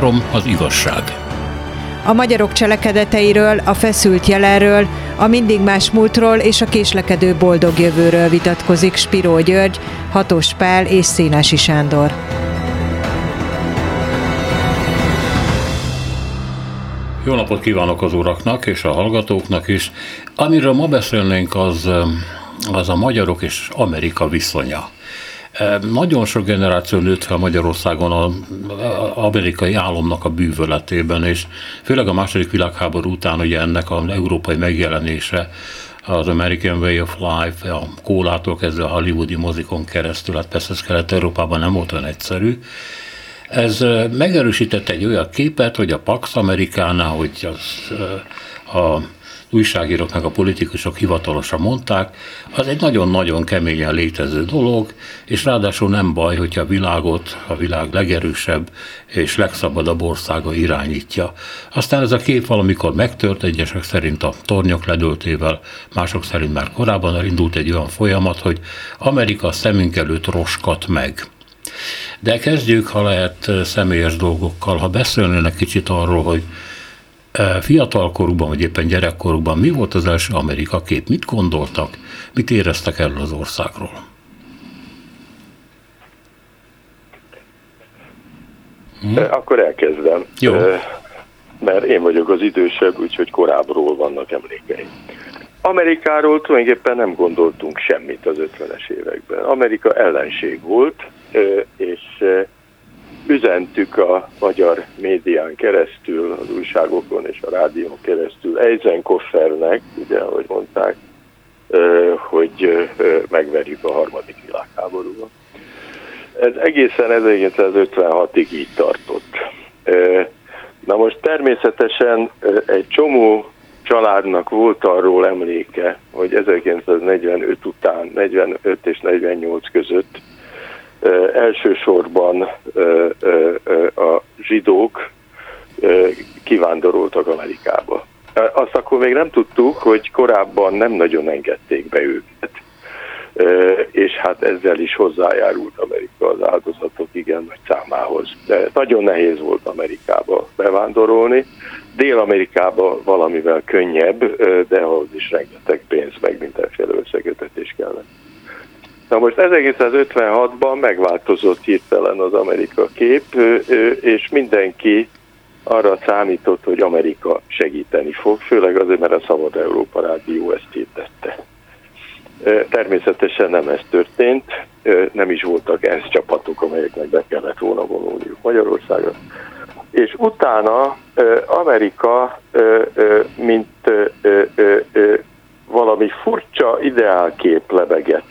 Három az igazság. A magyarok cselekedeteiről, a feszült jelenről, a mindig más múltról és a késlekedő boldog jövőről vitatkozik Spiró György, Hatos Pál és Szénási Sándor. Jó napot kívánok az uraknak és a hallgatóknak is. Amiről ma beszélnénk, az, az a magyarok és Amerika viszonya. Nagyon sok generáció nőtt fel Magyarországon az amerikai álomnak a bűvöletében, és főleg a második világháború után ugye ennek az európai megjelenése az American Way of Life, a kólától kezdve a hollywoodi mozikon keresztül, hát persze ez Kelet-Európában nem volt olyan egyszerű, ez megerősített egy olyan képet, hogy a Pax Amerikánál, hogy az, a újságírók meg a politikusok hivatalosan mondták, az egy nagyon-nagyon keményen létező dolog, és ráadásul nem baj, hogyha a világot a világ legerősebb és legszabadabb országa irányítja. Aztán ez a kép valamikor megtört, egyesek szerint a tornyok ledöltével, mások szerint már korábban elindult egy olyan folyamat, hogy Amerika szemünk előtt roskat meg. De kezdjük, ha lehet, személyes dolgokkal. Ha beszélnének kicsit arról, hogy fiatalkorukban, vagy éppen gyerekkorukban mi volt az első Amerika kép? Mit gondoltak? Mit éreztek erről az országról? Hm? Akkor elkezdem. Jó. Mert én vagyok az idősebb, úgyhogy korábbról vannak emlékeim. Amerikáról tulajdonképpen nem gondoltunk semmit az 50-es években. Amerika ellenség volt, és üzentük a magyar médián keresztül, az újságokon és a rádión keresztül Eisenkoffernek, ugye, ahogy mondták, hogy megverjük a harmadik világháborúban. Ez egészen 1956-ig így tartott. Na most természetesen egy csomó családnak volt arról emléke, hogy 1945 után, 45 és 48 között elsősorban a zsidók kivándoroltak Amerikába. Azt akkor még nem tudtuk, hogy korábban nem nagyon engedték be őket, és hát ezzel is hozzájárult Amerika az áldozatok igen nagy számához. De nagyon nehéz volt Amerikába bevándorolni, Dél-Amerikába valamivel könnyebb, de ahhoz is rengeteg pénz, meg mindenféle összekötetés kellett. Na most 1956-ban megváltozott hirtelen az Amerika kép, és mindenki arra számított, hogy Amerika segíteni fog, főleg azért, mert a Szabad Európa Rádió ezt hirdette. Természetesen nem ez történt, nem is voltak ez csapatok, amelyeknek be kellett volna vonulniuk Magyarországra. És utána Amerika, mint valami furcsa ideálkép lebegett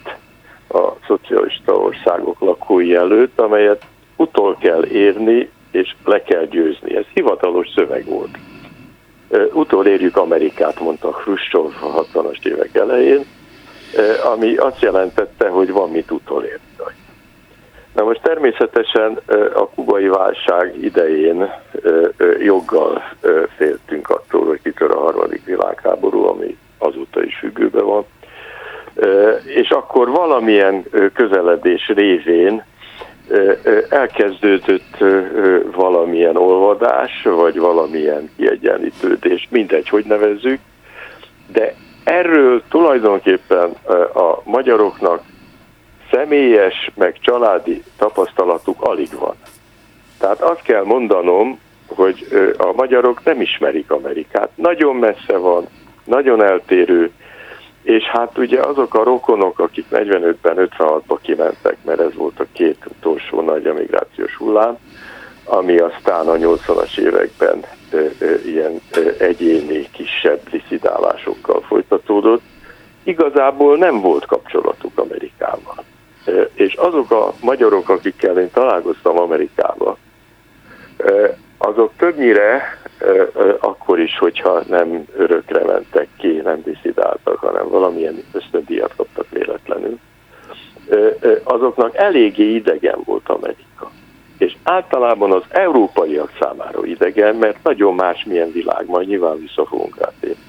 a szocialista országok lakói előtt, amelyet utol kell érni, és le kell győzni. Ez hivatalos szöveg volt. Utolérjük Amerikát, mondta Khrushchev a 60-as évek elején, ami azt jelentette, hogy van mit utolérni. Na most természetesen a kubai válság idején joggal féltünk attól, hogy kitör a harmadik világháború, ami azóta is függőben van és akkor valamilyen közeledés révén elkezdődött valamilyen olvadás, vagy valamilyen kiegyenlítődés, mindegy, hogy nevezzük, de erről tulajdonképpen a magyaroknak személyes, meg családi tapasztalatuk alig van. Tehát azt kell mondanom, hogy a magyarok nem ismerik Amerikát. Nagyon messze van, nagyon eltérő, és hát ugye azok a rokonok, akik 45-ben, 56-ban kimentek, mert ez volt a két utolsó nagy emigrációs hullám, ami aztán a 80-as években ö, ö, ilyen ö, egyéni kisebb diszidálásokkal folytatódott, igazából nem volt kapcsolatuk Amerikával. És azok a magyarok, akikkel én találkoztam Amerikában, azok többnyire akkor is, hogyha nem örökre mentek ki, nem diszidáltak, hanem valamilyen ösztöndíjat kaptak véletlenül, azoknak eléggé idegen volt Amerika. És általában az európaiak számára idegen, mert nagyon más milyen világ, majd nyilván vissza fogunk rátérni.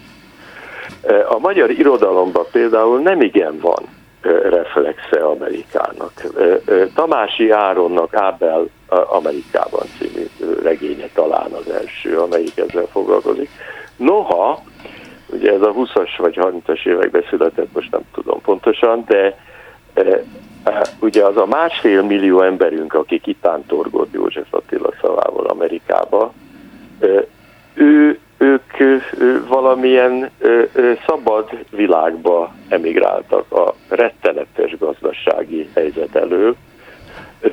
A magyar irodalomban például nem igen van reflexe Amerikának. Tamási Áronnak Ábel Amerikában című regénye talán az első, amelyik ezzel foglalkozik. Noha, ugye ez a 20-as vagy 30-as években született, most nem tudom pontosan, de ugye az a másfél millió emberünk, aki kitántorgott József Attila szavával Amerikába, ő, ők valamilyen szabad világba emigráltak a rettenetes gazdasági helyzet elől,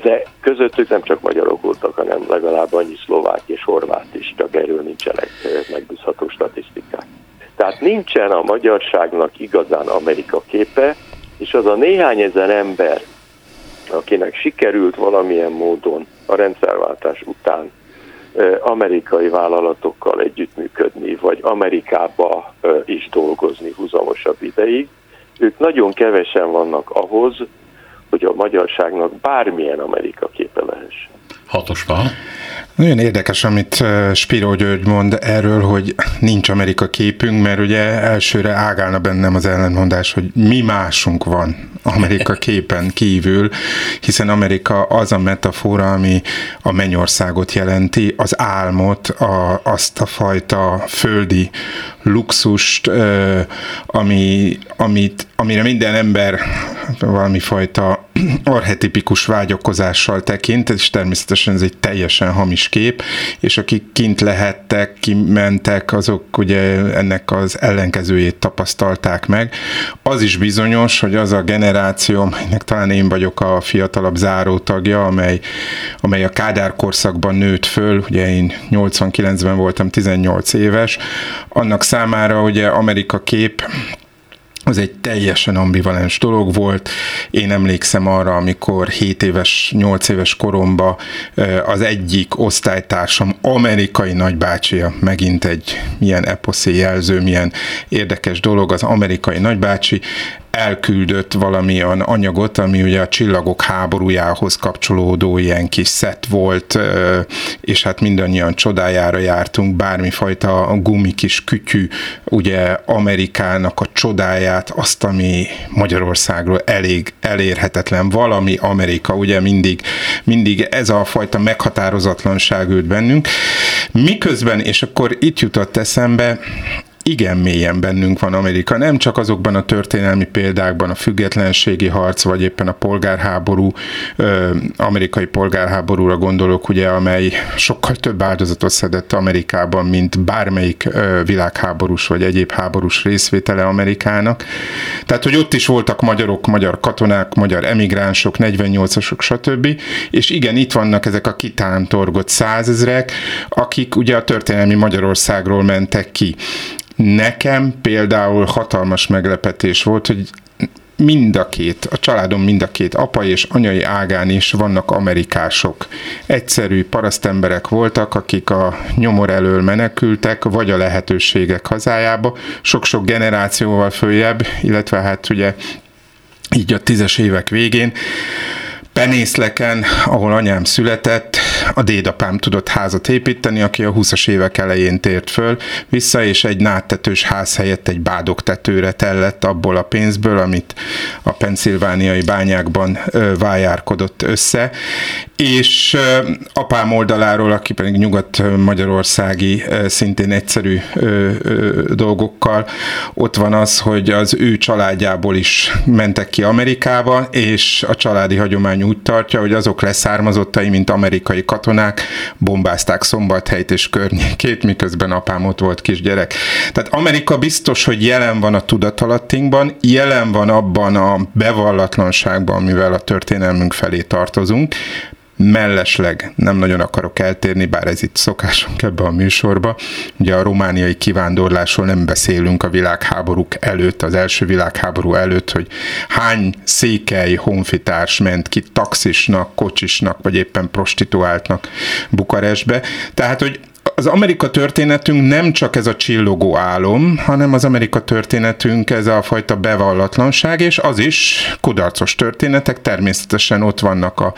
de közöttük nem csak magyarok voltak, hanem legalább annyi szlovák és horvát is, csak erről nincsenek megbízható statisztikák. Tehát nincsen a magyarságnak igazán Amerika képe, és az a néhány ezer ember, akinek sikerült valamilyen módon a rendszerváltás után amerikai vállalatokkal együttműködni, vagy Amerikába is dolgozni húzamosabb ideig, ők nagyon kevesen vannak ahhoz, hogy a magyarságnak bármilyen Amerika képe lehessen. Hatos. Nagyon érdekes, amit Spiro György mond erről, hogy nincs Amerika képünk, mert ugye elsőre ágálna bennem az ellentmondás, hogy mi másunk van Amerika képen kívül, hiszen Amerika az a metafora, ami a mennyországot jelenti, az álmot, a, azt a fajta földi luxust, ami, amit, amire minden ember valami fajta arhetipikus vágyakozással tekint, és természetesen ez egy teljesen hamis kép, és akik kint lehettek, kimentek, azok ugye ennek az ellenkezőjét tapasztalták meg. Az is bizonyos, hogy az a generáció, amelynek talán én vagyok a fiatalabb zárótagja, amely, amely a Kádár korszakban nőtt föl, ugye én 89-ben voltam 18 éves, annak számára ugye Amerika kép az egy teljesen ambivalens dolog volt. Én emlékszem arra, amikor 7 éves, 8 éves koromban az egyik osztálytársam, amerikai nagybácsia, megint egy milyen eposzé jelző, milyen érdekes dolog, az amerikai nagybácsi elküldött valamilyen anyagot, ami ugye a csillagok háborújához kapcsolódó ilyen kis szett volt, és hát mindannyian csodájára jártunk, bármifajta gumi kis kütyű, ugye Amerikának a csodáját, azt, ami Magyarországról elég elérhetetlen, valami Amerika, ugye mindig, mindig ez a fajta meghatározatlanság ült bennünk. Miközben, és akkor itt jutott eszembe, igen mélyen bennünk van Amerika, nem csak azokban a történelmi példákban, a függetlenségi harc, vagy éppen a polgárháború, amerikai polgárháborúra gondolok, ugye, amely sokkal több áldozatot szedett Amerikában, mint bármelyik világháborús vagy egyéb háborús részvétele Amerikának. Tehát, hogy ott is voltak magyarok, magyar katonák, magyar emigránsok, 48-asok, stb. És igen, itt vannak ezek a kitántorgott százezrek, akik ugye a történelmi Magyarországról mentek ki. Nekem például hatalmas meglepetés volt, hogy mind a két, a családom mind a két apai és anyai ágán is vannak amerikások. Egyszerű parasztemberek voltak, akik a nyomor elől menekültek, vagy a lehetőségek hazájába, sok-sok generációval följebb, illetve hát ugye így a tízes évek végén Penészleken, ahol anyám született, a dédapám tudott házat építeni, aki a 20-as évek elején tért föl vissza, és egy nádtetős ház helyett egy bádogtetőre tellett abból a pénzből, amit a penszilvániai bányákban vájárkodott össze, és apám oldaláról, aki pedig nyugat-magyarországi, szintén egyszerű dolgokkal, ott van az, hogy az ő családjából is mentek ki Amerikába, és a családi hagyomány úgy tartja, hogy azok leszármazottai, mint amerikai katonák, bombázták Szombathelyt és környékét, miközben apám ott volt kisgyerek. Tehát Amerika biztos, hogy jelen van a tudatalattinkban, jelen van abban a bevallatlanságban, mivel a történelmünk felé tartozunk, mellesleg nem nagyon akarok eltérni, bár ez itt szokásunk ebbe a műsorba. Ugye a romániai kivándorlásról nem beszélünk a világháborúk előtt, az első világháború előtt, hogy hány székely honfitárs ment ki taxisnak, kocsisnak, vagy éppen prostituáltnak Bukarestbe. Tehát, hogy az Amerika történetünk nem csak ez a csillogó álom, hanem az Amerika történetünk ez a fajta bevallatlanság, és az is kudarcos történetek, természetesen ott vannak a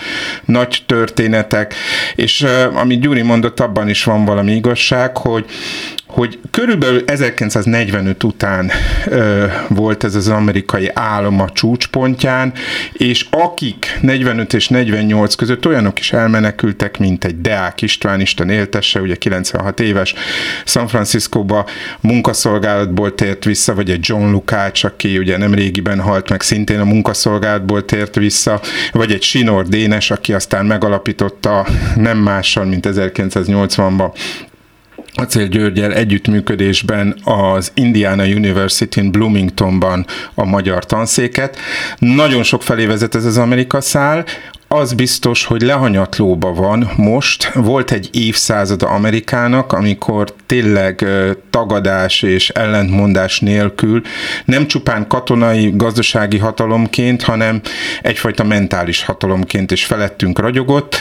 nagy történetek, és amit Gyuri mondott, abban is van valami igazság, hogy hogy körülbelül 1945 után ö, volt ez az amerikai állam a csúcspontján, és akik 45 és 48 között olyanok is elmenekültek, mint egy Deák István, Isten éltesse, ugye 96 éves, San Franciscóba munkaszolgálatból tért vissza, vagy egy John Lukács, aki ugye nem régiben halt meg, szintén a munkaszolgálatból tért vissza, vagy egy Sinor Dénes, aki aztán megalapította nem mással, mint 1980-ban Acél Györgyel együttműködésben az Indiana University-n Bloomingtonban a magyar tanszéket. Nagyon sok felé vezet ez az Amerika szál, az biztos, hogy lehanyatlóba van most. Volt egy évszázada Amerikának, amikor tényleg tagadás és ellentmondás nélkül nem csupán katonai, gazdasági hatalomként, hanem egyfajta mentális hatalomként is felettünk ragyogott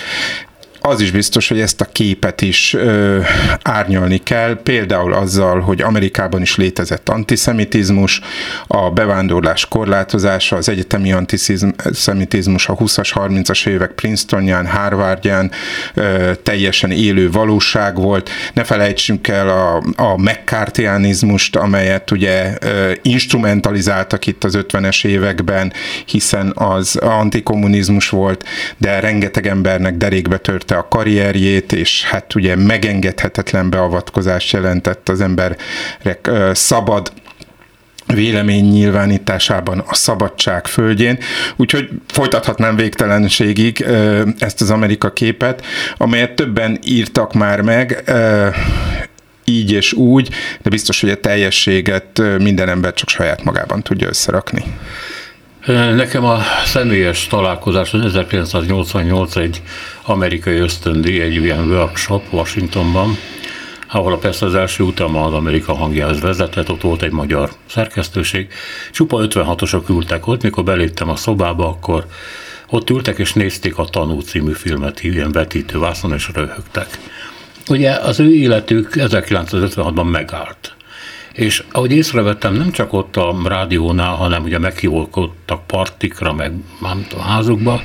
az is biztos, hogy ezt a képet is ö, árnyalni kell, például azzal, hogy Amerikában is létezett antiszemitizmus, a bevándorlás korlátozása, az egyetemi antiszemitizmus a 20-as, 30-as évek Princetonján, Harvardján ö, teljesen élő valóság volt. Ne felejtsünk el a, a McCarthyánizmust, amelyet ugye ö, instrumentalizáltak itt az 50-es években, hiszen az antikommunizmus volt, de rengeteg embernek derékbe törte a karrierjét, és hát ugye megengedhetetlen beavatkozást jelentett az emberek szabad vélemény nyilvánításában a szabadság földjén, úgyhogy folytathatnám végtelenségig ezt az Amerika képet, amelyet többen írtak már meg, így és úgy, de biztos, hogy a teljességet minden ember csak saját magában tudja összerakni. Nekem a személyes találkozás az 1988 egy amerikai ösztöndi, egy ilyen workshop Washingtonban, ahol persze az első utam az Amerika hangjához vezetett, ott volt egy magyar szerkesztőség. Csupa 56-osok ültek ott, mikor beléptem a szobába, akkor ott ültek és nézték a Tanú című filmet, ilyen vetítővászon, és röhögtek. Ugye az ő életük 1956-ban megállt. És ahogy észrevettem, nem csak ott a rádiónál, hanem ugye meghívódtak partikra, meg tudom, házukba,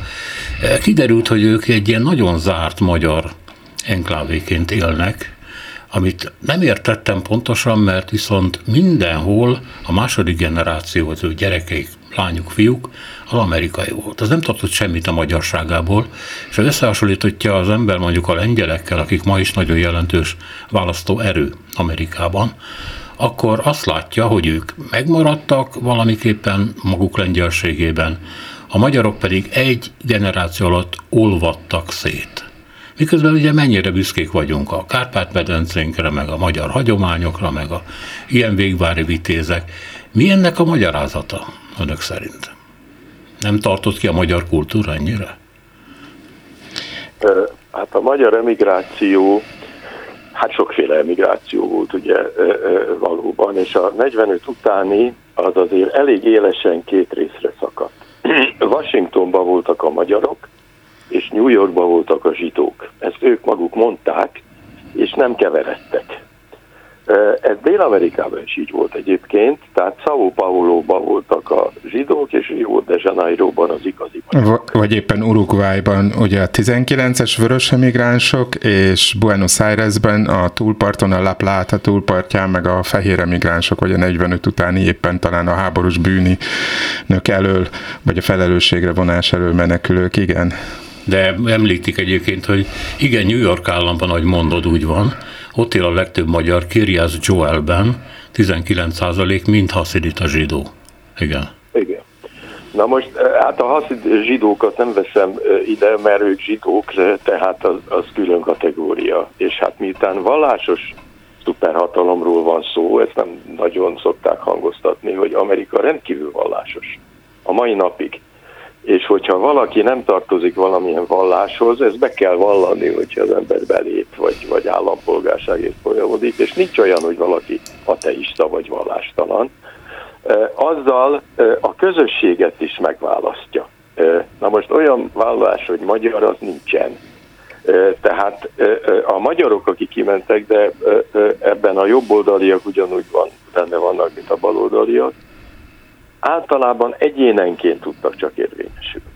eh, kiderült, hogy ők egy ilyen nagyon zárt magyar enklávéként élnek, amit nem értettem pontosan, mert viszont mindenhol a második generáció, az ő gyerekeik, lányuk, fiúk, az amerikai volt. Az nem tartott semmit a magyarságából, és ha összehasonlítotja az ember mondjuk a lengyelekkel, akik ma is nagyon jelentős választó erő Amerikában, akkor azt látja, hogy ők megmaradtak valamiképpen maguk lengyelségében, a magyarok pedig egy generáció alatt olvadtak szét. Miközben ugye mennyire büszkék vagyunk a Kárpát-medencénkre, meg a magyar hagyományokra, meg a ilyen végvári vitézek. Mi ennek a magyarázata önök szerint? Nem tartott ki a magyar kultúra ennyire? Hát a magyar emigráció Hát sokféle emigráció volt ugye valóban, és a 45 utáni az azért elég élesen két részre szakadt. Washingtonban voltak a magyarok, és New Yorkban voltak a zsidók. Ezt ők maguk mondták, és nem keveredtek. Ez Dél-Amerikában is így volt egyébként, tehát São Paulo-ban voltak és Rio de Janeiroban az igazi magyarok. Vagy éppen Uruguayban ugye a 19-es vörös emigránsok, és Buenos Airesben a túlparton, a La Plata túlpartján, meg a fehér emigránsok, vagy a 45 utáni éppen talán a háborús bűni nök elől, vagy a felelősségre vonás elől menekülők, igen. De említik egyébként, hogy igen, New York államban, ahogy mondod, úgy van, ott él a legtöbb magyar, Kiriász Joelben, 19% mind haszidita zsidó. Igen. Igen. Na most, hát a haszid zsidókat nem veszem ide, mert ők zsidók, tehát az, az külön kategória. És hát miután vallásos szuperhatalomról van szó, ezt nem nagyon szokták hangoztatni, hogy Amerika rendkívül vallásos. A mai napig és hogyha valaki nem tartozik valamilyen valláshoz, ez be kell vallani, hogyha az ember belép, vagy, vagy állampolgárságért folyamodik, és nincs olyan, hogy valaki ateista vagy vallástalan. Azzal a közösséget is megválasztja. Na most olyan vallás, hogy magyar, az nincsen. Tehát a magyarok, akik kimentek, de ebben a jobboldaliak ugyanúgy van, benne vannak, mint a baloldaliak, általában egyénenként tudtak csak érvényesülni.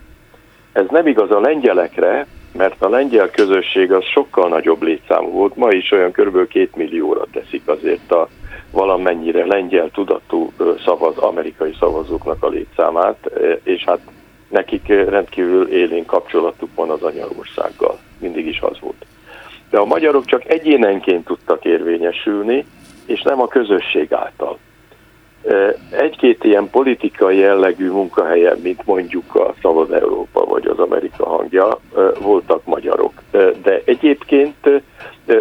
Ez nem igaz a lengyelekre, mert a lengyel közösség az sokkal nagyobb létszámú volt, ma is olyan kb. két millióra teszik azért a valamennyire lengyel tudatú szavaz, amerikai szavazóknak a létszámát, és hát nekik rendkívül élén kapcsolatuk van az anyaországgal. Mindig is az volt. De a magyarok csak egyénenként tudtak érvényesülni, és nem a közösség által. Egy-két ilyen politikai jellegű munkahelyen, mint mondjuk a Szabad Európa vagy az Amerika hangja, voltak magyarok. De egyébként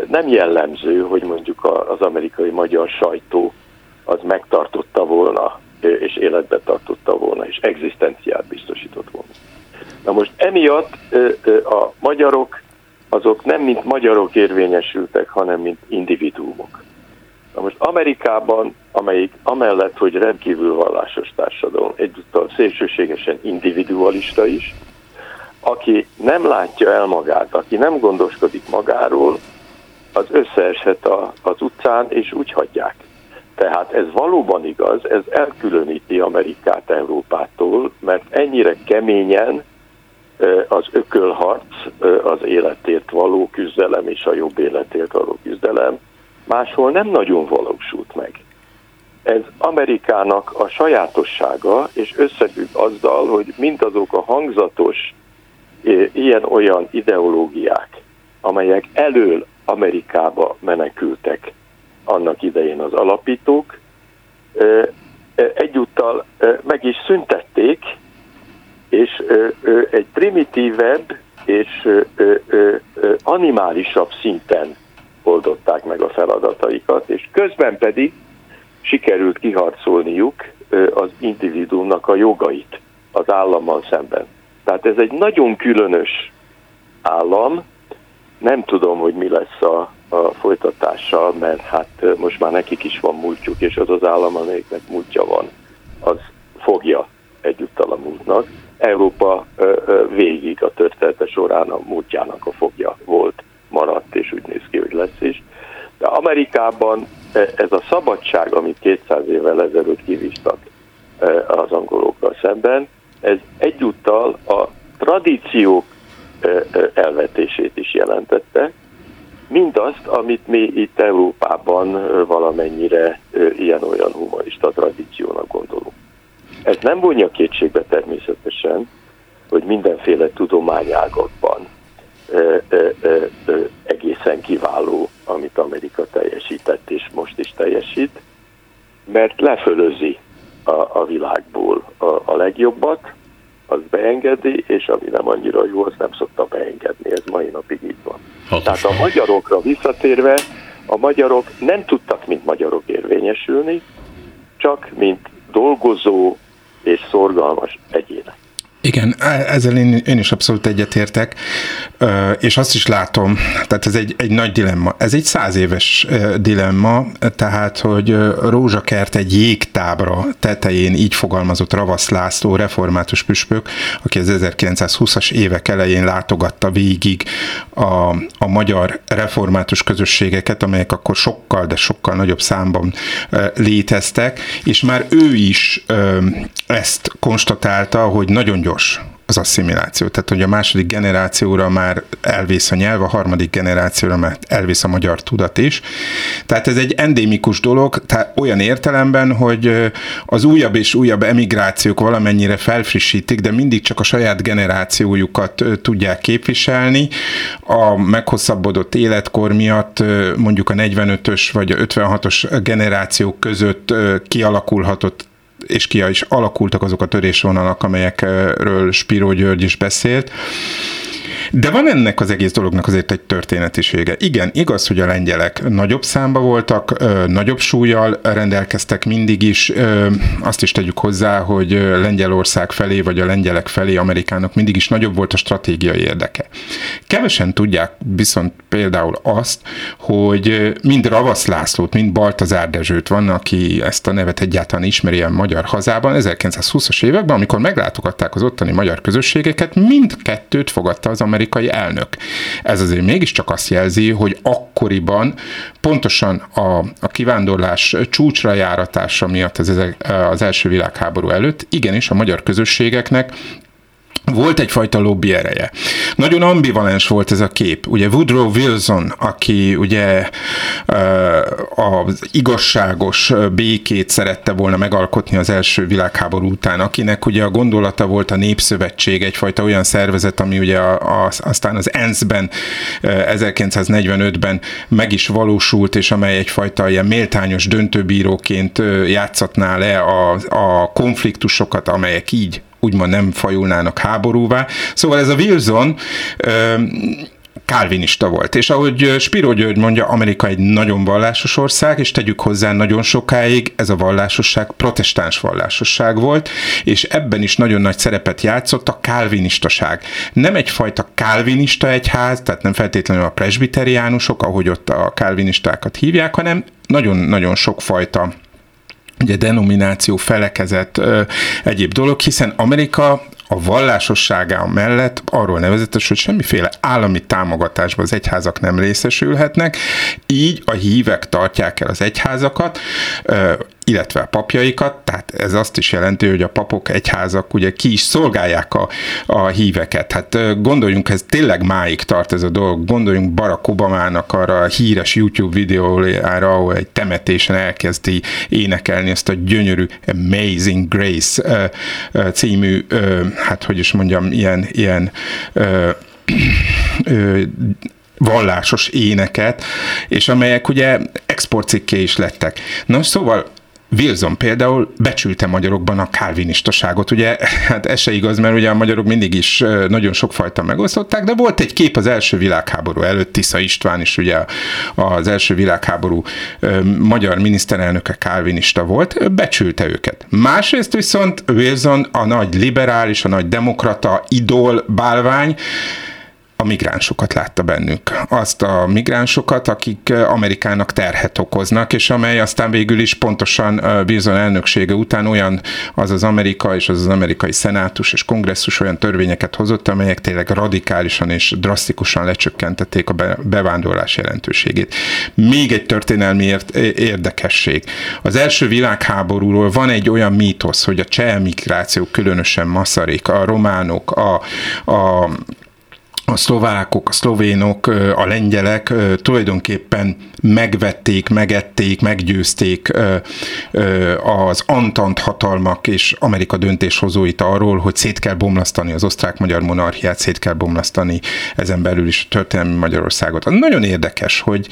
nem jellemző, hogy mondjuk az amerikai magyar sajtó az megtartotta volna, és életbe tartotta volna, és egzisztenciát biztosított volna. Na most emiatt a magyarok azok nem mint magyarok érvényesültek, hanem mint individuumok. Na most Amerikában, amelyik amellett, hogy rendkívül vallásos társadalom, egyúttal szélsőségesen individualista is, aki nem látja el magát, aki nem gondoskodik magáról, az összeeshet a, az utcán, és úgy hagyják. Tehát ez valóban igaz, ez elkülöníti Amerikát Európától, mert ennyire keményen az ökölharc, az életért való küzdelem és a jobb életért való küzdelem máshol nem nagyon valósult meg. Ez Amerikának a sajátossága, és összefügg azzal, hogy mindazok a hangzatos ilyen-olyan ideológiák, amelyek elől Amerikába menekültek annak idején az alapítók, egyúttal meg is szüntették, és egy primitívebb és animálisabb szinten oldották meg a feladataikat, és közben pedig sikerült kiharcolniuk az individuumnak a jogait az állammal szemben. Tehát ez egy nagyon különös állam, nem tudom, hogy mi lesz a, a folytatással, mert hát most már nekik is van múltjuk, és az az állam, amelyiknek múltja van, az fogja egyúttal a múltnak. Európa végig a története során a múltjának a fogja volt, maradt, és úgy néz ki, hogy lesz is. De Amerikában ez a szabadság, amit 200 évvel ezelőtt kivizstak az angolokkal szemben, ez egyúttal a tradíciók elvetését is jelentette, mindazt, amit mi itt Európában valamennyire ilyen-olyan humanista tradíciónak gondolunk. Ez nem vonja kétségbe természetesen, hogy mindenféle tudományágakban egészen kiváló, amit Amerika teljesített és most is teljesít, mert lefölözi a, a világból a, a legjobbat, az beengedi, és ami nem annyira jó, az nem szokta beengedni. Ez mai napig így van. Hatos. Tehát a magyarokra visszatérve, a magyarok nem tudtak, mint magyarok érvényesülni, csak mint dolgozó és szorgalmas egyének. Igen, ezzel én, én is abszolút egyetértek, és azt is látom, tehát ez egy, egy nagy dilemma. Ez egy száz éves dilemma, tehát, hogy Rózsakert egy jégtábra tetején így fogalmazott Ravasz László, református püspök, aki az 1920-as évek elején látogatta végig a, a magyar református közösségeket, amelyek akkor sokkal, de sokkal nagyobb számban léteztek, és már ő is ezt konstatálta, hogy nagyon gyors az asszimiláció. Tehát, hogy a második generációra már elvész a nyelv, a harmadik generációra már elvész a magyar tudat is. Tehát ez egy endémikus dolog, tehát olyan értelemben, hogy az újabb és újabb emigrációk valamennyire felfrissítik, de mindig csak a saját generációjukat tudják képviselni. A meghosszabbodott életkor miatt mondjuk a 45-ös vagy a 56-os generációk között kialakulhatott és ki is alakultak azok a törésvonalak, amelyekről Spiró György is beszélt. De van ennek az egész dolognak azért egy történetisége. Igen, igaz, hogy a lengyelek nagyobb számba voltak, nagyobb súlyjal rendelkeztek mindig is. Azt is tegyük hozzá, hogy Lengyelország felé, vagy a lengyelek felé Amerikának mindig is nagyobb volt a stratégiai érdeke. Kevesen tudják viszont például azt, hogy mind Ravasz Lászlót, mind Baltazár Dezsőt van, aki ezt a nevet egyáltalán ismeri a magyar hazában, 1920-as években, amikor meglátogatták az ottani magyar közösségeket, mindkettőt fogadta az amerikai elnök. Ez azért mégiscsak azt jelzi, hogy akkoriban pontosan a, a kivándorlás csúcsra járatása miatt az, az első világháború előtt igenis a magyar közösségeknek volt egyfajta lobby ereje. Nagyon ambivalens volt ez a kép. Ugye Woodrow Wilson, aki ugye az igazságos békét szerette volna megalkotni az első világháború után, akinek ugye a gondolata volt a Népszövetség, egyfajta olyan szervezet, ami ugye a, aztán az ENSZ-ben 1945-ben meg is valósult, és amely egyfajta ilyen méltányos döntőbíróként játszatná le a, a konfliktusokat, amelyek így úgymond nem fajulnának háborúvá. Szóval ez a Wilson kálvinista volt. És ahogy Spiro György mondja, Amerika egy nagyon vallásos ország, és tegyük hozzá nagyon sokáig, ez a vallásosság protestáns vallásosság volt, és ebben is nagyon nagy szerepet játszott a kálvinistaság. Nem egyfajta kálvinista egyház, tehát nem feltétlenül a presbiteriánusok, ahogy ott a kálvinistákat hívják, hanem nagyon-nagyon sokfajta ugye denomináció, felekezet, egyéb dolog, hiszen Amerika a vallásossága mellett arról nevezetes, hogy semmiféle állami támogatásban az egyházak nem részesülhetnek, így a hívek tartják el az egyházakat, illetve a papjaikat, tehát ez azt is jelenti, hogy a papok, egyházak ugye ki is szolgálják a, a híveket. Hát gondoljunk, ez tényleg máig tart ez a dolog, gondoljunk Barack Obamának arra a híres YouTube videójára, ahol egy temetésen elkezdi énekelni ezt a gyönyörű Amazing Grace című, hát hogy is mondjam, ilyen, ilyen vallásos éneket, és amelyek ugye exportcikké is lettek. Na szóval Wilson például becsülte magyarokban a kálvinistaságot. Ugye, hát ez se igaz, mert ugye a magyarok mindig is nagyon sokfajta megosztották, de volt egy kép az első világháború előtt, Tisza István is ugye az első világháború magyar miniszterelnöke kálvinista volt, becsülte őket. Másrészt viszont Wilson a nagy liberális, a nagy demokrata, idol, bálvány, a migránsokat látta bennük. Azt a migránsokat, akik Amerikának terhet okoznak, és amely aztán végül is pontosan Wilson elnöksége után olyan az az Amerika és az az amerikai szenátus és kongresszus olyan törvényeket hozott, amelyek tényleg radikálisan és drasztikusan lecsökkentették a bevándorlás jelentőségét. Még egy történelmi érdekesség. Az első világháborúról van egy olyan mítosz, hogy a cseh migráció különösen maszarik, a románok, a, a a szlovákok, a szlovénok, a lengyelek tulajdonképpen megvették, megették, meggyőzték az Antant hatalmak és Amerika döntéshozóit arról, hogy szét kell bomlasztani az osztrák-magyar monarchiát, szét kell bomlasztani ezen belül is a történelmi Magyarországot. Az nagyon érdekes, hogy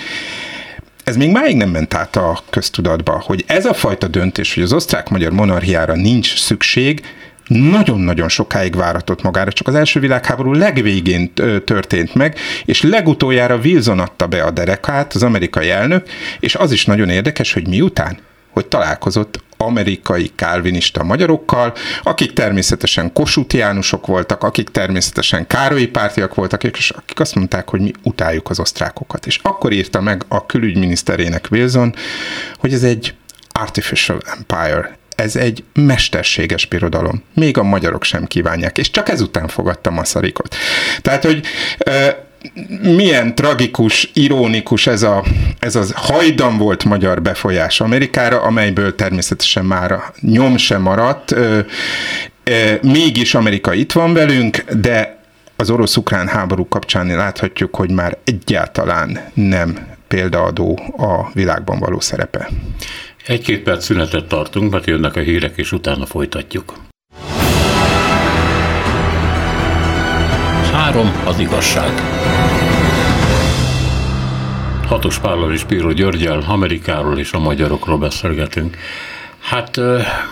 ez még máig nem ment át a köztudatba, hogy ez a fajta döntés, hogy az osztrák-magyar monarchiára nincs szükség, nagyon-nagyon sokáig váratott magára, csak az első világháború legvégén történt meg, és legutoljára Wilson adta be a derekát, az amerikai elnök, és az is nagyon érdekes, hogy miután hogy találkozott amerikai kálvinista magyarokkal, akik természetesen kosutiánusok voltak, akik természetesen károlyi pártiak voltak, és akik azt mondták, hogy mi utáljuk az osztrákokat. És akkor írta meg a külügyminiszterének Wilson, hogy ez egy artificial empire, ez egy mesterséges birodalom. Még a magyarok sem kívánják, és csak ezután fogadta Maszarikot. Tehát, hogy milyen tragikus, ironikus ez a, ez az hajdan volt magyar befolyás Amerikára, amelyből természetesen már nyom sem maradt. Mégis Amerika itt van velünk, de az orosz-ukrán háború kapcsán láthatjuk, hogy már egyáltalán nem példaadó a világban való szerepe. Egy-két perc szünetet tartunk, mert jönnek a hírek, és utána folytatjuk. Három az igazság. Hatos Pállal és Píró Györgyel Amerikáról és a magyarokról beszélgetünk. Hát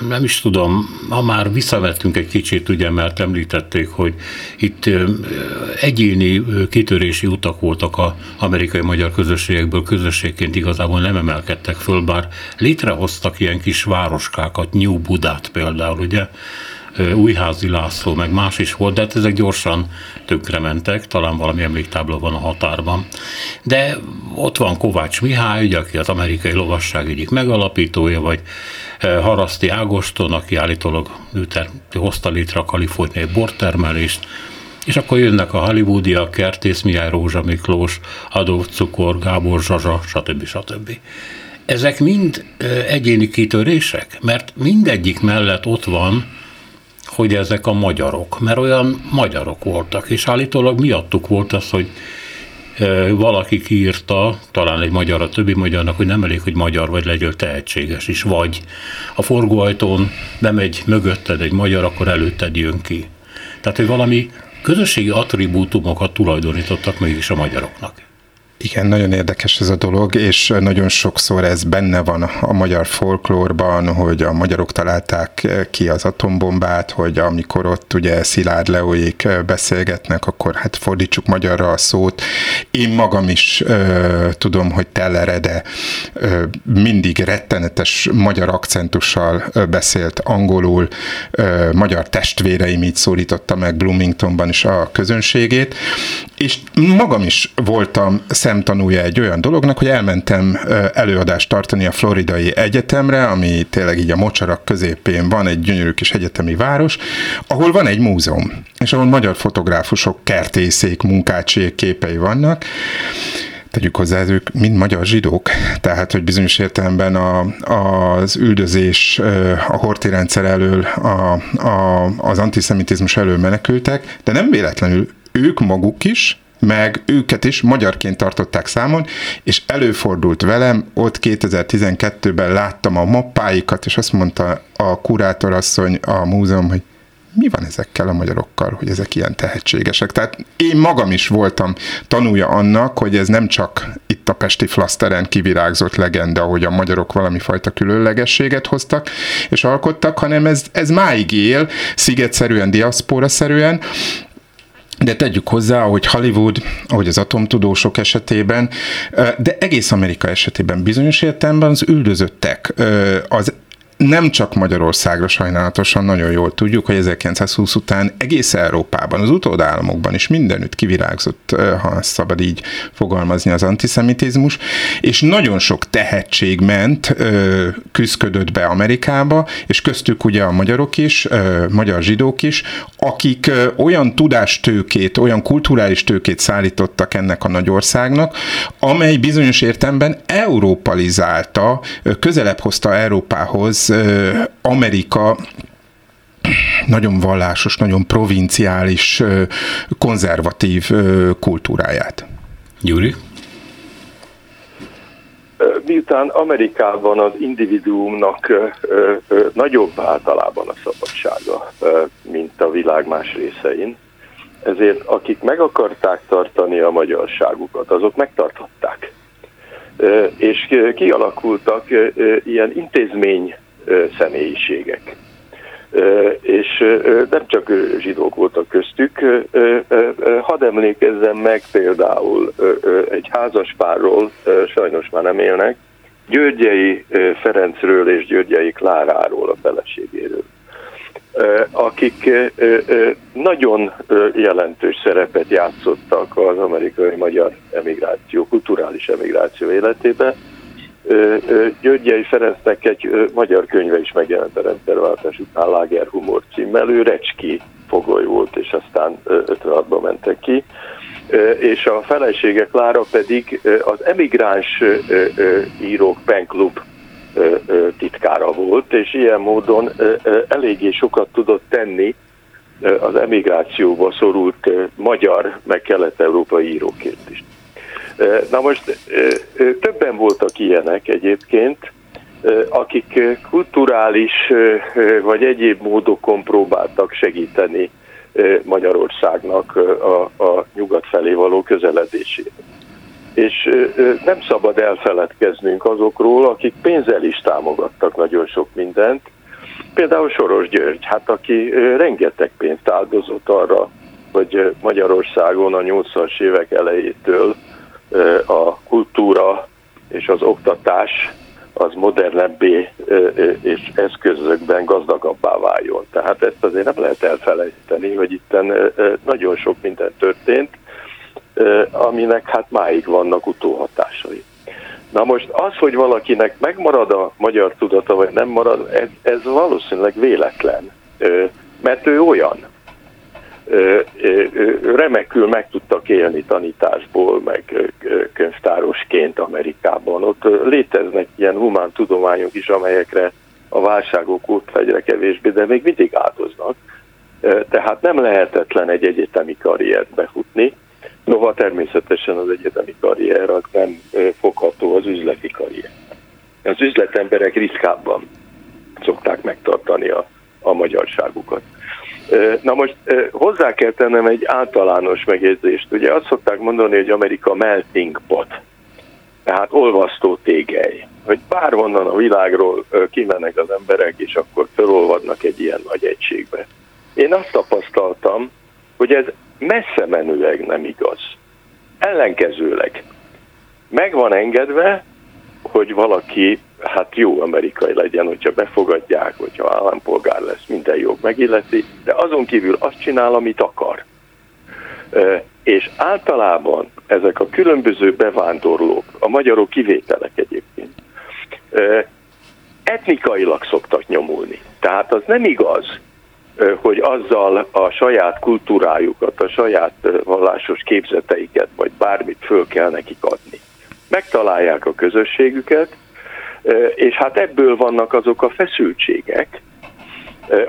nem is tudom, ha már visszavettünk egy kicsit, ugye, mert említették, hogy itt egyéni kitörési utak voltak az amerikai magyar közösségekből, közösségként igazából nem emelkedtek föl, bár létrehoztak ilyen kis városkákat, New Budát például, ugye, Újházi László, meg más is volt, de hát ezek gyorsan tönkrementek, talán valami emléktábla van a határban. De ott van Kovács Mihály, ugye, aki az amerikai lovasság egyik megalapítója, vagy Haraszti Ágoston, aki állítólag ő hozta létre a kaliforniai bortermelést, és akkor jönnek a hollywoodiak, Kertész Mihály, Rózsa Miklós, Adolf Cukor, Gábor Zsazsa, stb. stb. Ezek mind egyéni kitörések, mert mindegyik mellett ott van hogy ezek a magyarok, mert olyan magyarok voltak, és állítólag miattuk volt az, hogy valaki kiírta, talán egy magyar a többi magyarnak, hogy nem elég, hogy magyar vagy, legyél tehetséges is, vagy a forgóajtón nem egy mögötted egy magyar, akkor előtted jön ki. Tehát, hogy valami közösségi attribútumokat tulajdonítottak mégis a magyaroknak. Igen, nagyon érdekes ez a dolog, és nagyon sokszor ez benne van a magyar folklórban, hogy a magyarok találták ki az atombombát, hogy amikor ott ugye Szilárd Leóék beszélgetnek, akkor hát fordítsuk magyarra a szót. Én magam is ö, tudom, hogy Tellerede ö, mindig rettenetes magyar akcentussal beszélt angolul, ö, magyar testvéreim így szólította meg Bloomingtonban is a közönségét, és magam is voltam szemtanúja egy olyan dolognak, hogy elmentem előadást tartani a Floridai Egyetemre, ami tényleg így a mocsarak középén van, egy gyönyörű kis egyetemi város, ahol van egy múzeum, és ahol magyar fotográfusok, kertészék, munkácsiek képei vannak, tegyük hozzá, ők mind magyar zsidók, tehát, hogy bizonyos értelemben a, az üldözés, a horti rendszer elől, a, a, az antiszemitizmus elől menekültek, de nem véletlenül ők maguk is, meg őket is magyarként tartották számon, és előfordult velem, ott 2012-ben láttam a mappáikat, és azt mondta a kurátorasszony a múzeum, hogy mi van ezekkel a magyarokkal, hogy ezek ilyen tehetségesek. Tehát én magam is voltam tanulja annak, hogy ez nem csak itt a Pesti Flaszteren kivirágzott legenda, hogy a magyarok valami fajta különlegességet hoztak és alkottak, hanem ez, ez máig él, szigetszerűen, diaszpóra-szerűen, de tegyük hozzá, hogy Hollywood, ahogy az atomtudósok esetében, de egész Amerika esetében bizonyos értelemben az üldözöttek, az nem csak Magyarországra sajnálatosan nagyon jól tudjuk, hogy 1920 után egész Európában, az utódállamokban is mindenütt kivirágzott, ha szabad így fogalmazni az antiszemitizmus, és nagyon sok tehetség ment, küzdködött be Amerikába, és köztük ugye a magyarok is, magyar zsidók is, akik olyan tudástőkét, olyan kulturális tőkét szállítottak ennek a nagyországnak, amely bizonyos értelemben európalizálta, közelebb hozta Európához Amerika nagyon vallásos, nagyon provinciális, konzervatív kultúráját. Gyuri? Miután Amerikában az individuumnak nagyobb általában a szabadsága, mint a világ más részein, ezért akik meg akarták tartani a magyarságukat, azok megtartották. És kialakultak ilyen intézmény személyiségek. És nem csak zsidók voltak köztük, hadd emlékezzem meg például egy házaspárról, sajnos már nem élnek, Györgyei Ferencről és Györgyei Kláráról, a feleségéről akik nagyon jelentős szerepet játszottak az amerikai magyar emigráció, kulturális emigráció életében, Györgyei Ferencnek egy magyar könyve is megjelent a rendszerváltás után Láger Humor címmel, ő Recski fogoly volt, és aztán 56-ban mentek ki, és a felesége Klára pedig az emigráns írók penklub titkára volt, és ilyen módon eléggé sokat tudott tenni az emigrációba szorult magyar, meg kelet-európai íróként is. Na most többen voltak ilyenek egyébként, akik kulturális vagy egyéb módokon próbáltak segíteni Magyarországnak a, a nyugat felé való közeledését. És nem szabad elfeledkeznünk azokról, akik pénzzel is támogattak nagyon sok mindent. Például Soros György, hát aki rengeteg pénzt áldozott arra, hogy Magyarországon a 80-as évek elejétől a kultúra és az oktatás az modernebbé és eszközökben gazdagabbá váljon. Tehát ezt azért nem lehet elfelejteni, hogy itt nagyon sok minden történt, aminek hát máig vannak utóhatásai. Na most az, hogy valakinek megmarad a magyar tudata, vagy nem marad, ez, ez valószínűleg véletlen, mert ő olyan remekül meg tudtak élni tanításból, meg könyvtárosként Amerikában. Ott léteznek ilyen humán tudományok is, amelyekre a válságok óta egyre kevésbé, de még mindig áldoznak. Tehát nem lehetetlen egy egyetemi karriert befutni, noha természetesen az egyetemi karrier az nem fogható az üzleti karrier. Az üzletemberek ritkábban szokták megtartani a, a magyarságukat. Na most hozzá kell tennem egy általános megjegyzést. Ugye azt szokták mondani, hogy Amerika melting pot, tehát olvasztó tégely, hogy bárhonnan a világról kimennek az emberek, és akkor felolvadnak egy ilyen nagy egységbe. Én azt tapasztaltam, hogy ez messze menőleg nem igaz. Ellenkezőleg. Meg van engedve, hogy valaki hát jó amerikai legyen, hogyha befogadják, hogyha állampolgár lesz, minden jog megilleti, de azon kívül azt csinál, amit akar. És általában ezek a különböző bevándorlók, a magyarok kivételek egyébként, etnikailag szoktak nyomulni. Tehát az nem igaz, hogy azzal a saját kultúrájukat, a saját vallásos képzeteiket, vagy bármit föl kell nekik adni. Megtalálják a közösségüket, és hát ebből vannak azok a feszültségek,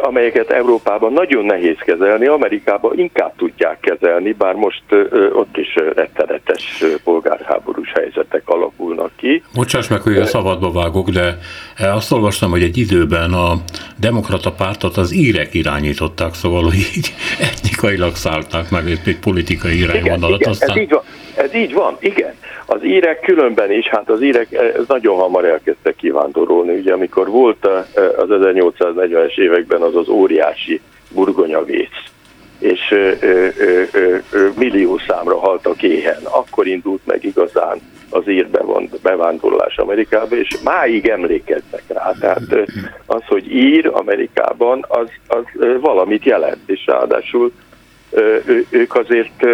amelyeket Európában nagyon nehéz kezelni, Amerikában inkább tudják kezelni, bár most ott is rettenetes polgárháborús helyzetek alakulnak ki. Bocsáss meg, hogy a szabadba vágok, de azt olvastam, hogy egy időben a demokrata pártot az írek irányították, szóval hogy így etnikailag szállták meg egy politikai irányvonalat. Igen, aztán... ez, így van, ez így van, igen. Az írek különben is, hát az írek ez nagyon hamar elkezdtek kivándorolni. Ugye amikor volt az 1840-es években az az óriási burgonyavész, és ö, ö, ö, ö, millió számra haltak éhen, akkor indult meg igazán az ír bevándorlás Amerikába, és máig emlékeznek rá. Tehát az, hogy ír Amerikában, az, az valamit jelent, és ráadásul ők azért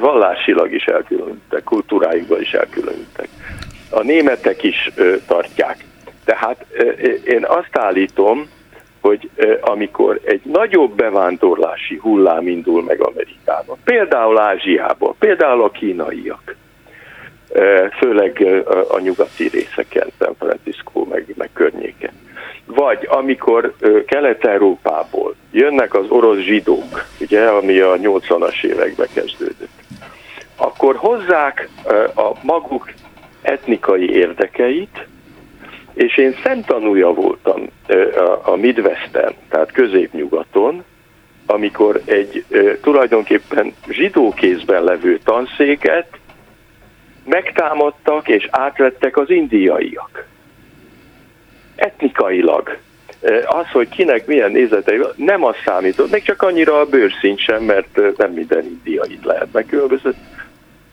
vallásilag is elkülönültek, kultúrájukban is elkülönültek. A németek is tartják. Tehát én azt állítom, hogy amikor egy nagyobb bevándorlási hullám indul meg Amerikában, például Ázsiából, például a kínaiak, főleg a nyugati részeken, San Francisco meg, meg környéken, vagy amikor Kelet-Európából jönnek az orosz zsidók, ugye, ami a 80-as években kezdődött, akkor hozzák a maguk etnikai érdekeit, és én szemtanúja voltam a Midwesten, tehát középnyugaton, amikor egy tulajdonképpen zsidó kézben levő tanszéket megtámadtak és átvettek az indiaiak etnikailag az, hogy kinek milyen nézetei, nem az számított, még csak annyira a bőrszint sem, mert nem minden indiait lehet megkülönböztetni,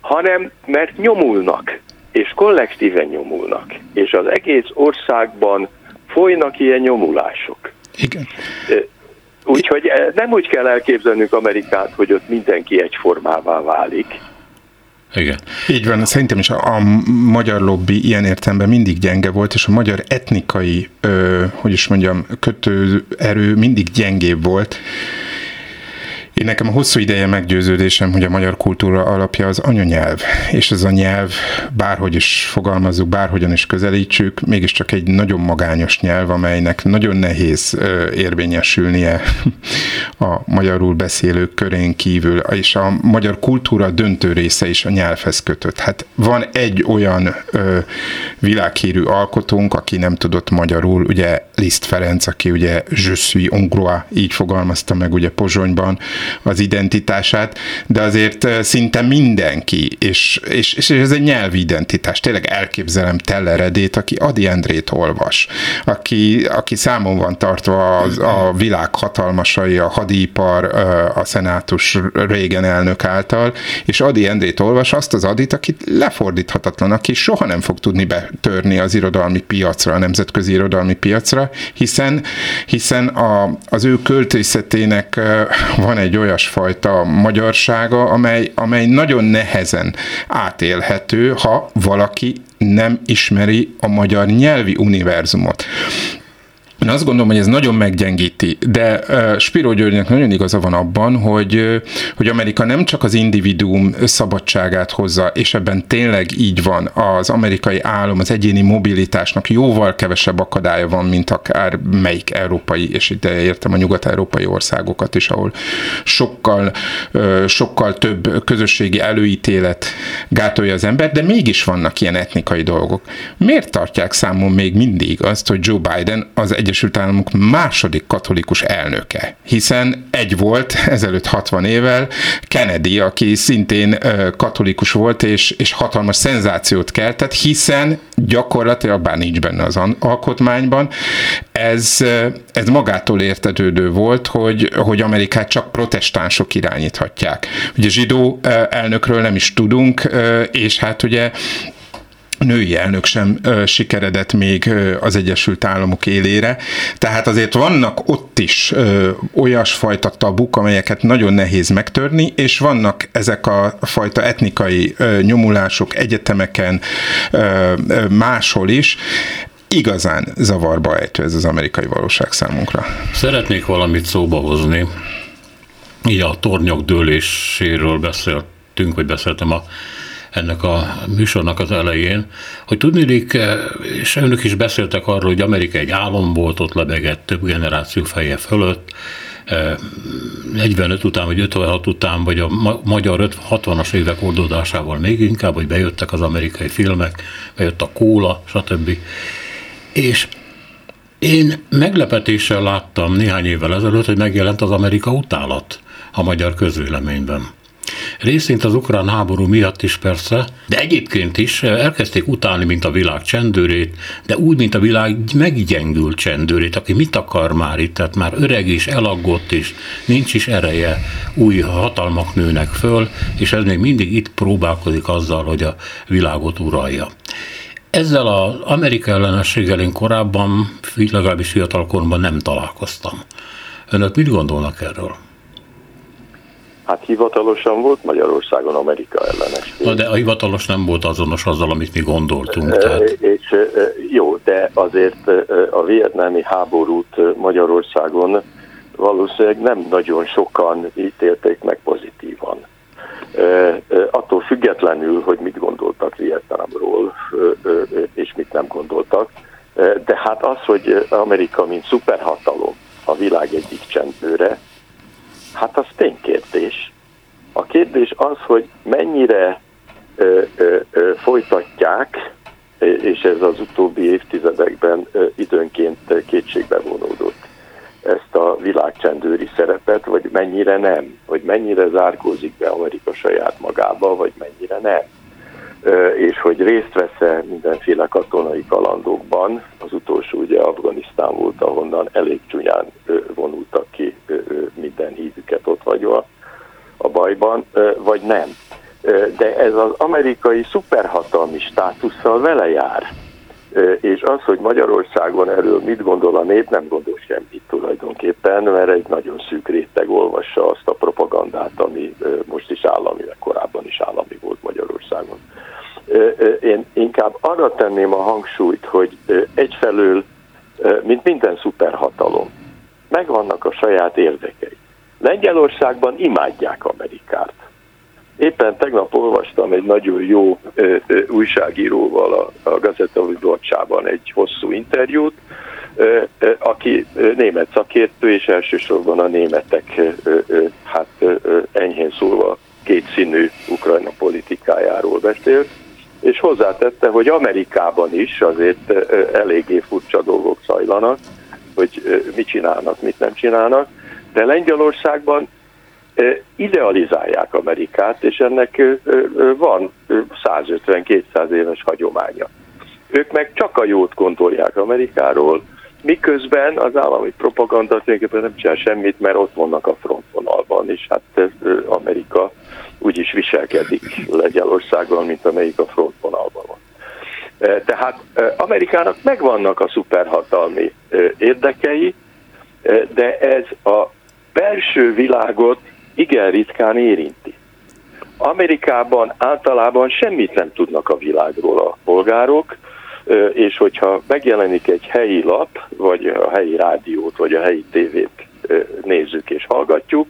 hanem mert nyomulnak, és kollektíven nyomulnak, és az egész országban folynak ilyen nyomulások. Igen. Úgyhogy nem úgy kell elképzelnünk Amerikát, hogy ott mindenki egyformává válik, igen. Így van, szerintem is a, a magyar lobby ilyen értelemben mindig gyenge volt, és a magyar etnikai, ö, hogy is mondjam, kötőerő mindig gyengébb volt. Én nekem a hosszú ideje meggyőződésem, hogy a magyar kultúra alapja az anyanyelv, és ez a nyelv, bárhogy is fogalmazzuk, bárhogyan is közelítsük, mégiscsak egy nagyon magányos nyelv, amelynek nagyon nehéz érvényesülnie a magyarul beszélők körén kívül, és a magyar kultúra döntő része is a nyelvhez kötött. Hát van egy olyan ö, világhírű alkotónk, aki nem tudott magyarul, ugye Liszt Ferenc, aki ugye Je suis hongrois, így fogalmazta meg ugye Pozsonyban, az identitását, de azért szinte mindenki, és, és, és ez egy nyelvi identitás. Tényleg elképzelem Telleredét, aki Adi Endrét olvas, aki, aki számon van tartva az, a világ hatalmasai, a hadipar, a szenátus régen elnök által, és Adi Endrét olvas azt az Adit, akit lefordíthatatlan, aki soha nem fog tudni betörni az irodalmi piacra, a nemzetközi irodalmi piacra, hiszen, hiszen a, az ő költészetének van egy egy olyasfajta magyarsága, amely, amely nagyon nehezen átélhető, ha valaki nem ismeri a magyar nyelvi univerzumot. Én azt gondolom, hogy ez nagyon meggyengíti, de uh, Spiro Györgynek nagyon igaza van abban, hogy, hogy Amerika nem csak az individuum szabadságát hozza, és ebben tényleg így van, az amerikai állam, az egyéni mobilitásnak jóval kevesebb akadálya van, mint akár melyik európai, és itt értem a nyugat-európai országokat is, ahol sokkal, sokkal több közösségi előítélet gátolja az ember, de mégis vannak ilyen etnikai dolgok. Miért tartják számon még mindig azt, hogy Joe Biden az Egyesült Egyesült Államok második katolikus elnöke, hiszen egy volt ezelőtt 60 évvel Kennedy, aki szintén katolikus volt, és, és hatalmas szenzációt keltett, hiszen gyakorlatilag, bár nincs benne az alkotmányban, ez, ez magától értetődő volt, hogy, hogy Amerikát csak protestánsok irányíthatják. Ugye zsidó elnökről nem is tudunk, és hát ugye női elnök sem ö, sikeredett még ö, az Egyesült Államok élére. Tehát azért vannak ott is ö, olyasfajta tabuk, amelyeket nagyon nehéz megtörni, és vannak ezek a fajta etnikai ö, nyomulások egyetemeken, ö, máshol is igazán zavarba ejtő ez az amerikai valóság számunkra. Szeretnék valamit szóba hozni. Így a tornyok dőléséről beszéltünk, vagy beszéltem a ennek a műsornak az elején, hogy tudnélik, eh, és önök is beszéltek arról, hogy Amerika egy álom volt, ott lebegett több generáció feje fölött, 45 eh, után, vagy 56 után, vagy a magyar 60-as évek oldódásával még inkább, hogy bejöttek az amerikai filmek, bejött a kóla, stb. És én meglepetéssel láttam néhány évvel ezelőtt, hogy megjelent az Amerika utálat a magyar közvéleményben. Részint az ukrán háború miatt is persze, de egyébként is elkezdték utálni, mint a világ csendőrét, de úgy, mint a világ meggyengült csendőrét, aki mit akar már itt, tehát már öreg is, elaggott is, nincs is ereje, új hatalmak nőnek föl, és ez még mindig itt próbálkozik azzal, hogy a világot uralja. Ezzel az Amerika ellenességgel én korábban, legalábbis fiatalkoromban nem találkoztam. Önök mit gondolnak erről? Hát hivatalosan volt Magyarországon Amerika ellenes. Na de a hivatalos nem volt azonos azzal, amit mi gondoltunk. Tehát... És, jó, de azért a vietnámi háborút Magyarországon valószínűleg nem nagyon sokan ítélték meg pozitívan. Attól függetlenül, hogy mit gondoltak Vietnámról, és mit nem gondoltak, de hát az, hogy Amerika, mint szuperhatalom a világ egyik csendőre, Hát az ténykérdés. A kérdés az, hogy mennyire ö, ö, ö, folytatják, és ez az utóbbi évtizedekben ö, időnként kétségbe vonódott ezt a világcsendőri szerepet, vagy mennyire nem, vagy mennyire zárkózik be Amerika saját magába, vagy mennyire nem és hogy részt vesz-e mindenféle katonai kalandokban. Az utolsó ugye Afganisztán volt, ahonnan elég csúnyán vonultak ki minden hívüket ott vagy a, bajban, vagy nem. De ez az amerikai szuperhatalmi státusszal vele jár. És az, hogy Magyarországon erről mit gondol a nép, nem gondol semmit tulajdonképpen, mert egy nagyon szűk réteg olvassa azt a propagandát, ami most is állami, meg korábban is állami volt Magyarországon én inkább arra tenném a hangsúlyt, hogy egyfelől, mint minden szuperhatalom, megvannak a saját érdekei. Lengyelországban imádják Amerikát. Éppen tegnap olvastam egy nagyon jó ö, ö, újságíróval a, a Gazeta Wyborcsában egy hosszú interjút, ö, ö, aki német szakértő, és elsősorban a németek ö, ö, hát ö, enyhén szólva kétszínű Ukrajna politikájáról beszélt és hozzátette, hogy Amerikában is azért eléggé furcsa dolgok zajlanak, hogy mit csinálnak, mit nem csinálnak, de Lengyelországban idealizálják Amerikát, és ennek van 150-200 éves hagyománya. Ők meg csak a jót gondolják Amerikáról, miközben az állami propaganda tulajdonképpen nem csinál semmit, mert ott vannak a frontvonalban, és hát Amerika úgy is viselkedik Lengyelországban, mint amelyik a frontvonalban van. Tehát Amerikának megvannak a szuperhatalmi érdekei, de ez a belső világot igen ritkán érinti. Amerikában általában semmit nem tudnak a világról a polgárok, és hogyha megjelenik egy helyi lap, vagy a helyi rádiót, vagy a helyi tévét nézzük és hallgatjuk,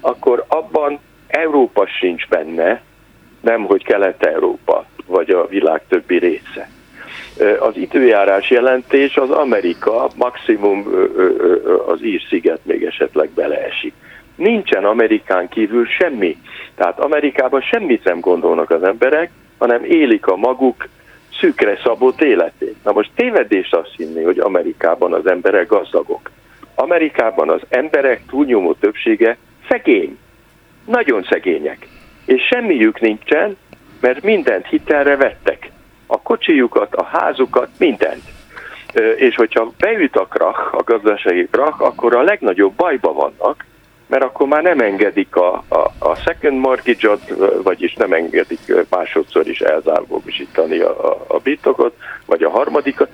akkor abban Európa sincs benne, nem hogy Kelet-Európa, vagy a világ többi része. Az időjárás jelentés az Amerika, maximum az Ír-sziget még esetleg beleesik. Nincsen Amerikán kívül semmi. Tehát Amerikában semmit nem gondolnak az emberek, hanem élik a maguk szűkre szabott életét. Na most tévedés azt hinni, hogy Amerikában az emberek gazdagok. Amerikában az emberek túlnyomó többsége szegény. Nagyon szegények. És semmiük nincsen, mert mindent hitelre vettek. A kocsijukat, a házukat, mindent. És hogyha beüt a krach, a gazdasági krach, akkor a legnagyobb bajba vannak, mert akkor már nem engedik a, a, a second mortgage-ot, vagyis nem engedik másodszor is elzárvóbisítani a, a, a birtokot, vagy a harmadikat,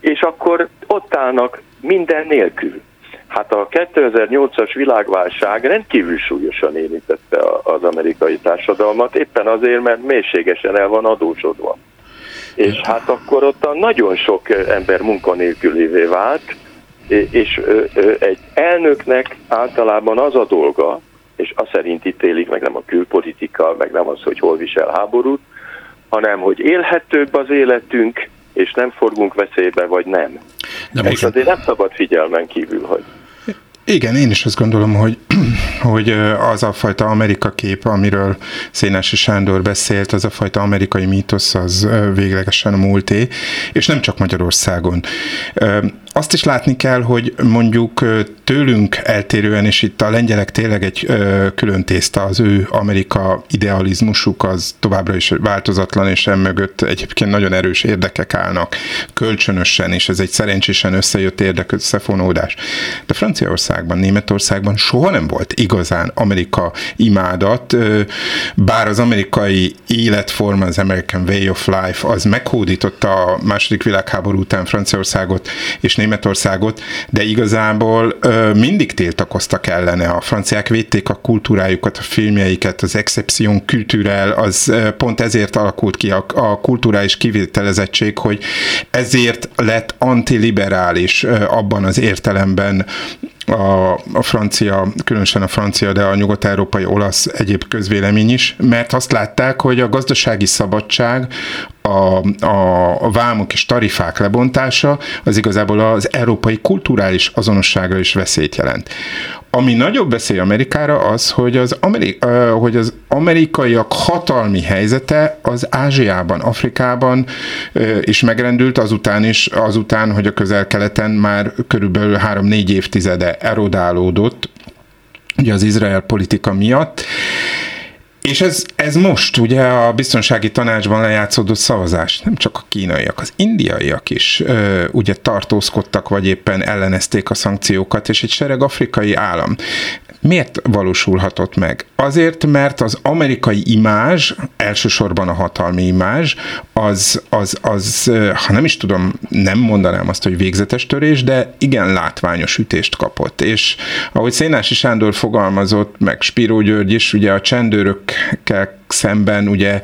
és akkor ott állnak minden nélkül. Hát a 2008-as világválság rendkívül súlyosan érintette az amerikai társadalmat, éppen azért, mert mélységesen el van adósodva. És hát akkor ott nagyon sok ember munkanélkülévé vált, és egy elnöknek általában az a dolga, és azt szerint ítélik, meg nem a külpolitika, meg nem az, hogy hol visel háborút, hanem hogy élhetőbb az életünk, és nem forgunk veszélybe, vagy nem. De most... Ez azért nem szabad figyelmen kívül, hogy... Igen, én is azt gondolom, hogy, hogy az a fajta Amerika kép, amiről Szénási Sándor beszélt, az a fajta amerikai mítosz, az véglegesen a múlté, és nem csak Magyarországon azt is látni kell, hogy mondjuk tőlünk eltérően, és itt a lengyelek tényleg egy külön tészta, az ő Amerika idealizmusuk az továbbra is változatlan, és emögött egyébként nagyon erős érdekek állnak kölcsönösen, és ez egy szerencsésen összejött érdek összefonódás. De Franciaországban, Németországban soha nem volt igazán Amerika imádat, bár az amerikai életforma, az American Way of Life, az meghódította a második világháború után Franciaországot, és Németországot, de igazából ö, mindig tiltakoztak ellene. A franciák védték a kultúrájukat, a filmjeiket, az exception kultúrál, az ö, pont ezért alakult ki a, a kulturális kivételezettség, hogy ezért lett antiliberális ö, abban az értelemben a, a francia, különösen a francia, de a nyugat-európai olasz egyéb közvélemény is, mert azt látták, hogy a gazdasági szabadság, a, a, vámok és tarifák lebontása az igazából az európai kulturális azonosságra is veszélyt jelent. Ami nagyobb veszély Amerikára az, hogy az, Ameri- hogy az amerikaiak hatalmi helyzete az Ázsiában, Afrikában is megrendült, azután is, azután, hogy a közel-keleten már körülbelül három-négy évtizede erodálódott, ugye az Izrael politika miatt, és ez, ez most ugye a biztonsági tanácsban lejátszódott szavazás, nem csak a kínaiak, az indiaiak is ö, ugye tartózkodtak, vagy éppen ellenezték a szankciókat, és egy sereg afrikai állam Miért valósulhatott meg? Azért, mert az amerikai imázs, elsősorban a hatalmi imázs, az, az, az, ha nem is tudom, nem mondanám azt, hogy végzetes törés, de igen látványos ütést kapott. És ahogy Szénási Sándor fogalmazott, meg Spiró György is, ugye a csendőrökkel szemben ugye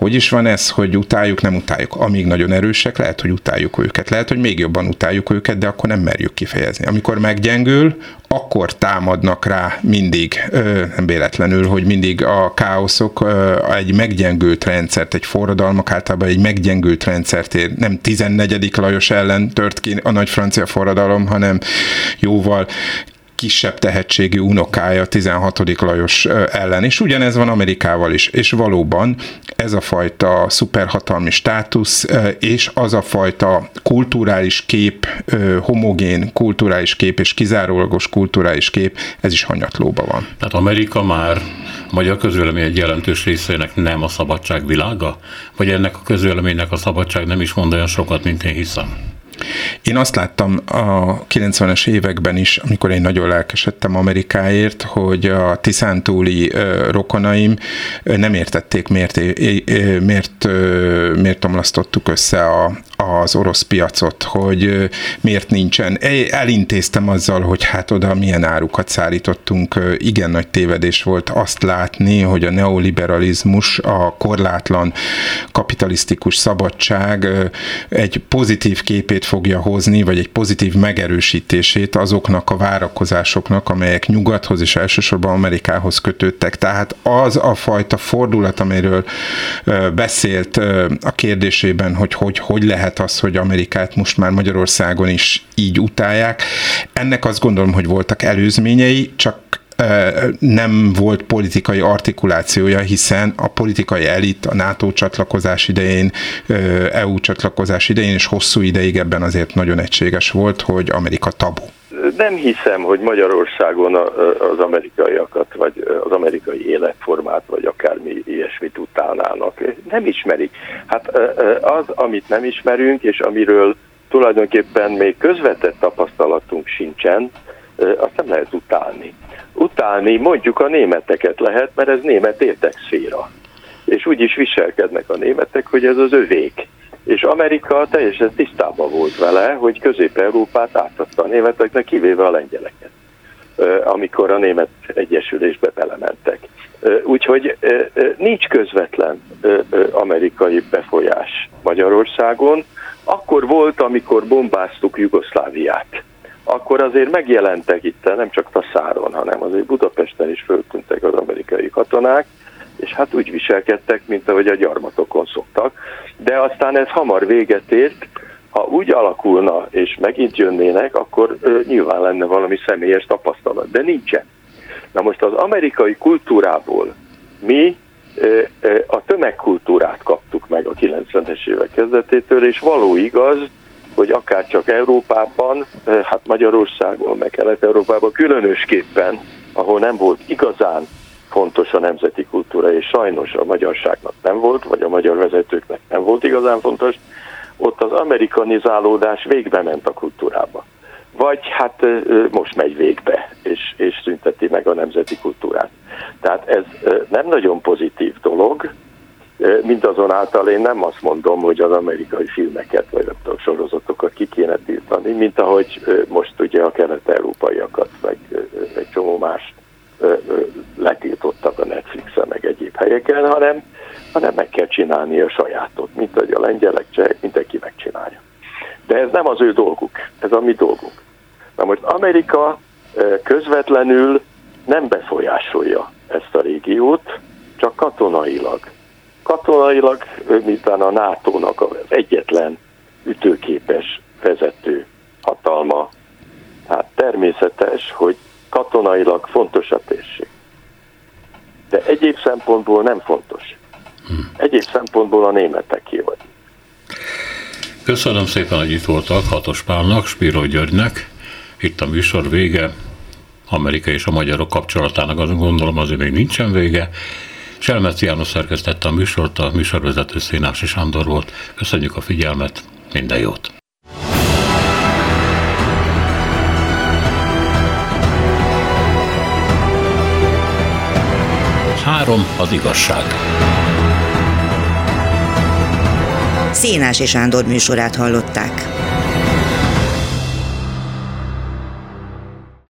hogy is van ez, hogy utáljuk, nem utáljuk. Amíg nagyon erősek, lehet, hogy utáljuk őket. Lehet, hogy még jobban utáljuk őket, de akkor nem merjük kifejezni. Amikor meggyengül, akkor támadnak rá mindig, nem véletlenül, hogy mindig a káoszok egy meggyengült rendszert, egy forradalmak általában egy meggyengült rendszert ér. Nem 14. Lajos ellen tört ki a nagy francia forradalom, hanem jóval kisebb tehetségű unokája 16. Lajos ellen, és ugyanez van Amerikával is, és valóban ez a fajta szuperhatalmi státusz, és az a fajta kulturális kép, homogén kulturális kép, és kizárólagos kulturális kép, ez is hanyatlóban van. Tehát Amerika már a magyar közvélemény egy jelentős részének nem a szabadság világa? Vagy ennek a közvéleménynek a szabadság nem is mond olyan sokat, mint én hiszem? Én azt láttam a 90-es években is, amikor én nagyon lelkesedtem Amerikáért, hogy a Tiszántúli rokonaim nem értették, miért, miért, miért omlasztottuk össze a, az orosz piacot, hogy miért nincsen. Elintéztem azzal, hogy hát oda milyen árukat szállítottunk. Igen nagy tévedés volt azt látni, hogy a neoliberalizmus, a korlátlan kapitalisztikus szabadság egy pozitív képét fogja hozni, vagy egy pozitív megerősítését azoknak a várakozásoknak, amelyek nyugathoz és elsősorban Amerikához kötődtek. Tehát az a fajta fordulat, amiről beszélt a kérdésében, hogy hogy, hogy lehet az, hogy Amerikát most már Magyarországon is így utálják. Ennek azt gondolom, hogy voltak előzményei, csak nem volt politikai artikulációja, hiszen a politikai elit a NATO csatlakozás idején, EU csatlakozás idején és hosszú ideig ebben azért nagyon egységes volt, hogy Amerika tabu. Nem hiszem, hogy Magyarországon az amerikaiakat, vagy az amerikai életformát, vagy akármi ilyesmit utálnának. Nem ismerik. Hát az, amit nem ismerünk, és amiről tulajdonképpen még közvetett tapasztalatunk sincsen, azt nem lehet utálni. Utálni mondjuk a németeket lehet, mert ez német érdekszféra. És úgy is viselkednek a németek, hogy ez az övék. És Amerika teljesen tisztában volt vele, hogy Közép-Európát átadta a németeknek, kivéve a lengyeleket, amikor a német egyesülésbe belementek. Úgyhogy nincs közvetlen amerikai befolyás Magyarországon. Akkor volt, amikor bombáztuk Jugoszláviát akkor azért megjelentek itt, nem csak Taszáron, hanem azért Budapesten is föltűntek az amerikai katonák, és hát úgy viselkedtek, mint ahogy a gyarmatokon szoktak. De aztán ez hamar véget ért, ha úgy alakulna, és megint jönnének, akkor ö, nyilván lenne valami személyes tapasztalat, de nincsen. Na most az amerikai kultúrából mi ö, ö, a tömegkultúrát kaptuk meg a 90-es évek kezdetétől, és való igaz, hogy akár csak Európában, hát Magyarországon, meg Kelet-Európában különösképpen, ahol nem volt igazán fontos a nemzeti kultúra, és sajnos a magyarságnak nem volt, vagy a magyar vezetőknek nem volt igazán fontos, ott az amerikanizálódás végbe ment a kultúrába. Vagy hát most megy végbe, és, és szünteti meg a nemzeti kultúrát. Tehát ez nem nagyon pozitív dolog, Mindazonáltal én nem azt mondom, hogy az amerikai filmeket vagy a sorozatokat ki kéne tiltani, mint ahogy most ugye a kelet-európaiakat, meg egy csomó mást letiltottak a Netflixen, meg egyéb helyeken, hanem, hanem meg kell csinálni a sajátot, mint ahogy a lengyelek, csehek, mindenki megcsinálja. De ez nem az ő dolguk, ez a mi dolgunk. Na most Amerika közvetlenül nem befolyásolja ezt a régiót, csak katonailag katonailag, miután a NATO-nak az egyetlen ütőképes vezető hatalma, hát természetes, hogy katonailag fontos a térség. De egyéb szempontból nem fontos. Egyéb szempontból a németek vagy. Köszönöm szépen, hogy itt voltak Hatos Pálnak, Spiro Györgynek. Itt a műsor vége. Amerika és a magyarok kapcsolatának azon gondolom azért még nincsen vége. Selmeci János szerkesztette a műsort, a műsorvezető Szénási Sándor volt. Köszönjük a figyelmet, minden jót! Három az igazság. Szénási Sándor műsorát hallották.